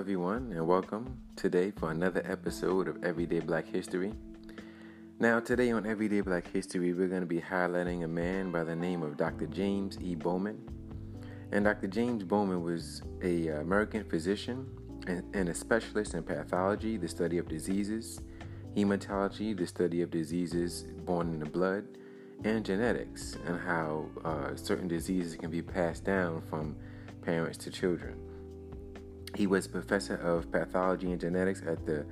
everyone, and welcome today for another episode of Everyday Black History. Now, today on Everyday Black History, we're going to be highlighting a man by the name of Dr. James E. Bowman. And Dr. James Bowman was a American physician and, and a specialist in pathology, the study of diseases, hematology, the study of diseases born in the blood, and genetics, and how uh, certain diseases can be passed down from parents to children. He was professor of pathology and genetics at the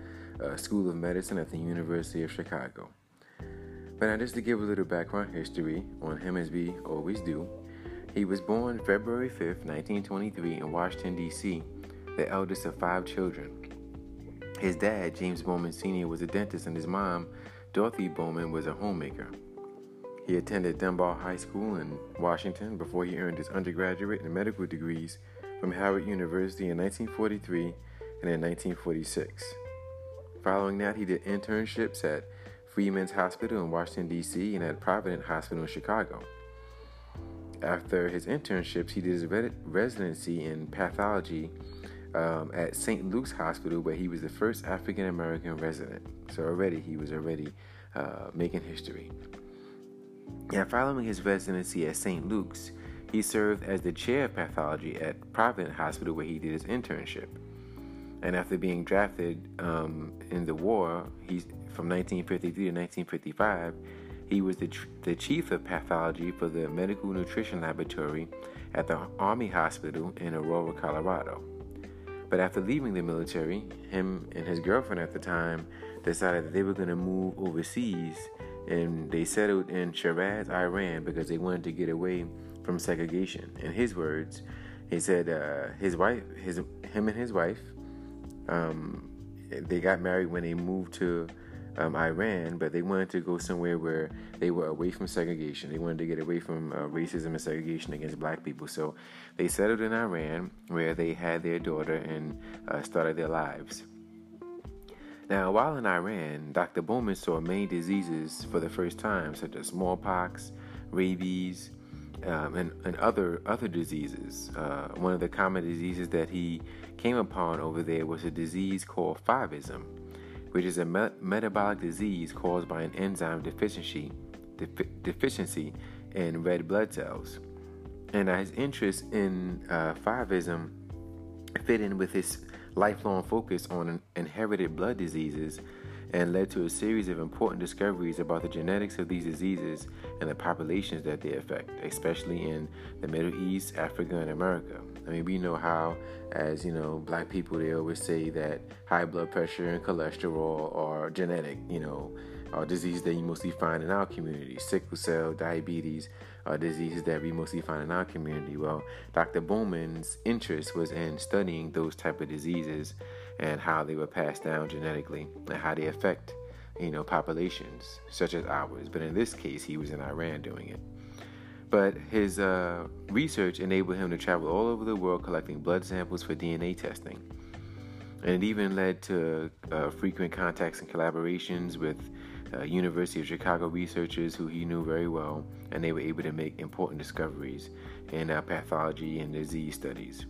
uh, School of Medicine at the University of Chicago. But now, just to give a little background history on him, as we always do, he was born February 5th, 1923, in Washington, D.C., the eldest of five children. His dad, James Bowman Sr., was a dentist, and his mom, Dorothy Bowman, was a homemaker. He attended Dunbar High School in Washington before he earned his undergraduate and medical degrees from Howard University in 1943 and in 1946. Following that, he did internships at Freedmen's Hospital in Washington, D.C., and at Provident Hospital in Chicago. After his internships, he did his residency in pathology um, at St. Luke's Hospital, where he was the first African American resident. So already he was already uh, making history. And following his residency at St. Luke's, he served as the chair of pathology at Providence Hospital, where he did his internship. And after being drafted um, in the war, he from 1953 to 1955, he was the, tr- the chief of pathology for the Medical Nutrition Laboratory at the Army Hospital in Aurora, Colorado. But after leaving the military, him and his girlfriend at the time decided that they were going to move overseas and they settled in Shiraz, Iran because they wanted to get away from segregation. In his words, he said uh, his wife, his him and his wife, um, they got married when they moved to um, Iran, but they wanted to go somewhere where they were away from segregation. They wanted to get away from uh, racism and segregation against black people. So they settled in Iran, where they had their daughter and uh, started their lives. Now, while in Iran, Dr. Bowman saw many diseases for the first time, such as smallpox, rabies, um, and, and, other other diseases. Uh, one of the common diseases that he came upon over there was a disease called Favism, which is a me- metabolic disease caused by an enzyme deficiency deficiency in red blood cells. And his interest in uh, Favism fit in with his lifelong focus on inherited blood diseases and led to a series of important discoveries about the genetics of these diseases and the populations that they affect, especially in the Middle East, Africa, and America. I mean, we know how, as you know, black people, they always say that high blood pressure and cholesterol are genetic, you know, are diseases that you mostly find in our community. Sickle cell, diabetes are diseases that we mostly find in our community. Well, Dr. Bowman's interest was in studying those type of diseases and how they were passed down genetically and how they affect, you know, populations such as ours. But in this case, he was in Iran doing it. But his uh, research enabled him to travel all over the world collecting blood samples for DNA testing. And it even led to uh, frequent contacts and collaborations with uh, University of Chicago researchers who he knew very well, and they were able to make important discoveries in uh, pathology and disease studies.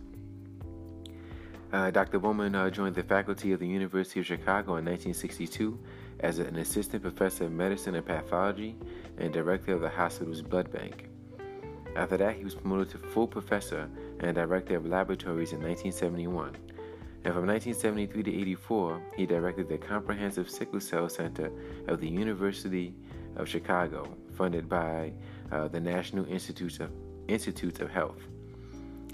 Uh, Dr. Bowman uh, joined the faculty of the University of Chicago in 1962 as an assistant professor of medicine and pathology and director of the hospital's blood bank. After that, he was promoted to full professor and director of laboratories in 1971 and from 1973 to 84, he directed the Comprehensive Sickle Cell Center of the University of Chicago, funded by uh, the National Institutes of, Institutes of Health.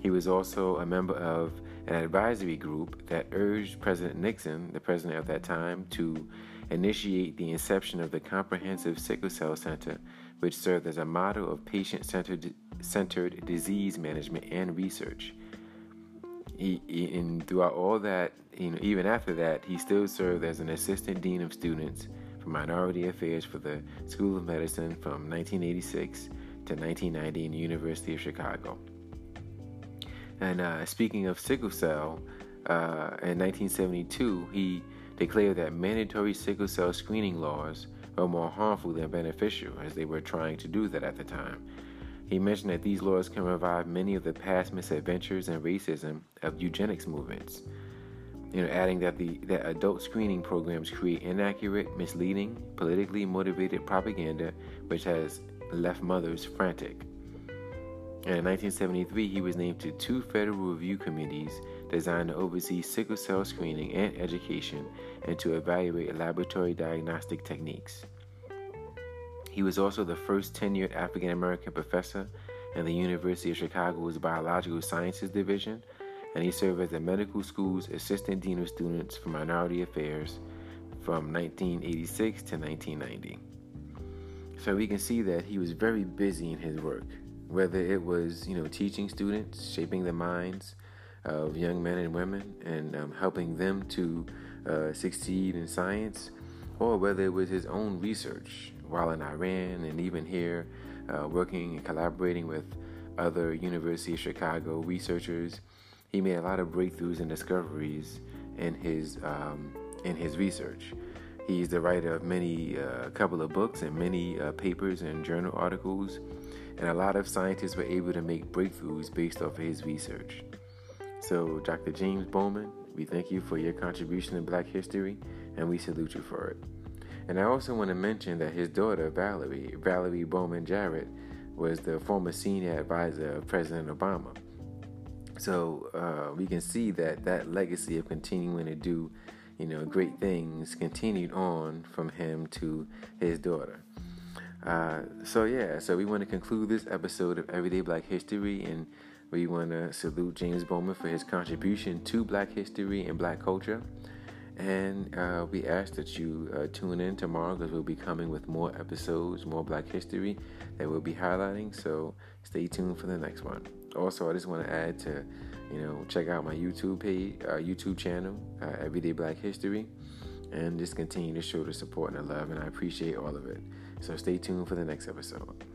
He was also a member of an advisory group that urged President Nixon, the president of that time, to initiate the inception of the Comprehensive Sickle Cell Center, which served as a model of patient centered disease management and research he, he, and throughout all that, you know, even after that, he still served as an assistant dean of students for minority affairs for the School of Medicine from 1986 to 1990 in the University of Chicago. And uh, speaking of sickle cell, uh, in 1972, he declared that mandatory sickle cell screening laws were more harmful than beneficial, as they were trying to do that at the time. He mentioned that these laws can revive many of the past misadventures and racism of eugenics movements. you know, adding that the that adult screening programs create inaccurate, misleading, politically motivated propaganda, which has left mothers frantic. And in 1973, he was named to two federal review committees designed to oversee sickle cell screening and education and to evaluate laboratory diagnostic techniques. He was also the first tenured African American professor in the University of Chicago's Biological Sciences Division and he served as the medical school's assistant dean of students for minority affairs from 1986 to 1990. So we can see that he was very busy in his work, whether it was you know teaching students, shaping the minds of young men and women, and um, helping them to uh, succeed in science, or whether it was his own research while in Iran and even here, uh, working and collaborating with other University of Chicago researchers he made a lot of breakthroughs and discoveries in his um, in his research. He's the writer of many, a uh, couple of books and many uh, papers and journal articles, and a lot of scientists were able to make breakthroughs based off of his research. So, Dr. James Bowman, we thank you for your contribution to Black history, and we salute you for it. And I also want to mention that his daughter, Valerie, Valerie Bowman Jarrett, was the former senior advisor of President Obama. So uh, we can see that that legacy of continuing to do, you know, great things continued on from him to his daughter. Uh, so yeah, so we want to conclude this episode of Everyday Black History, and we want to salute James Bowman for his contribution to Black history and Black culture. And uh, we ask that you uh, tune in tomorrow because we'll be coming with more episodes, more Black history that we'll be highlighting. So stay tuned for the next one. Also, I just want to add to, you know, check out my YouTube page, uh, YouTube channel, uh, Everyday Black History, and just continue to show the support and the love. And I appreciate all of it. So stay tuned for the next episode.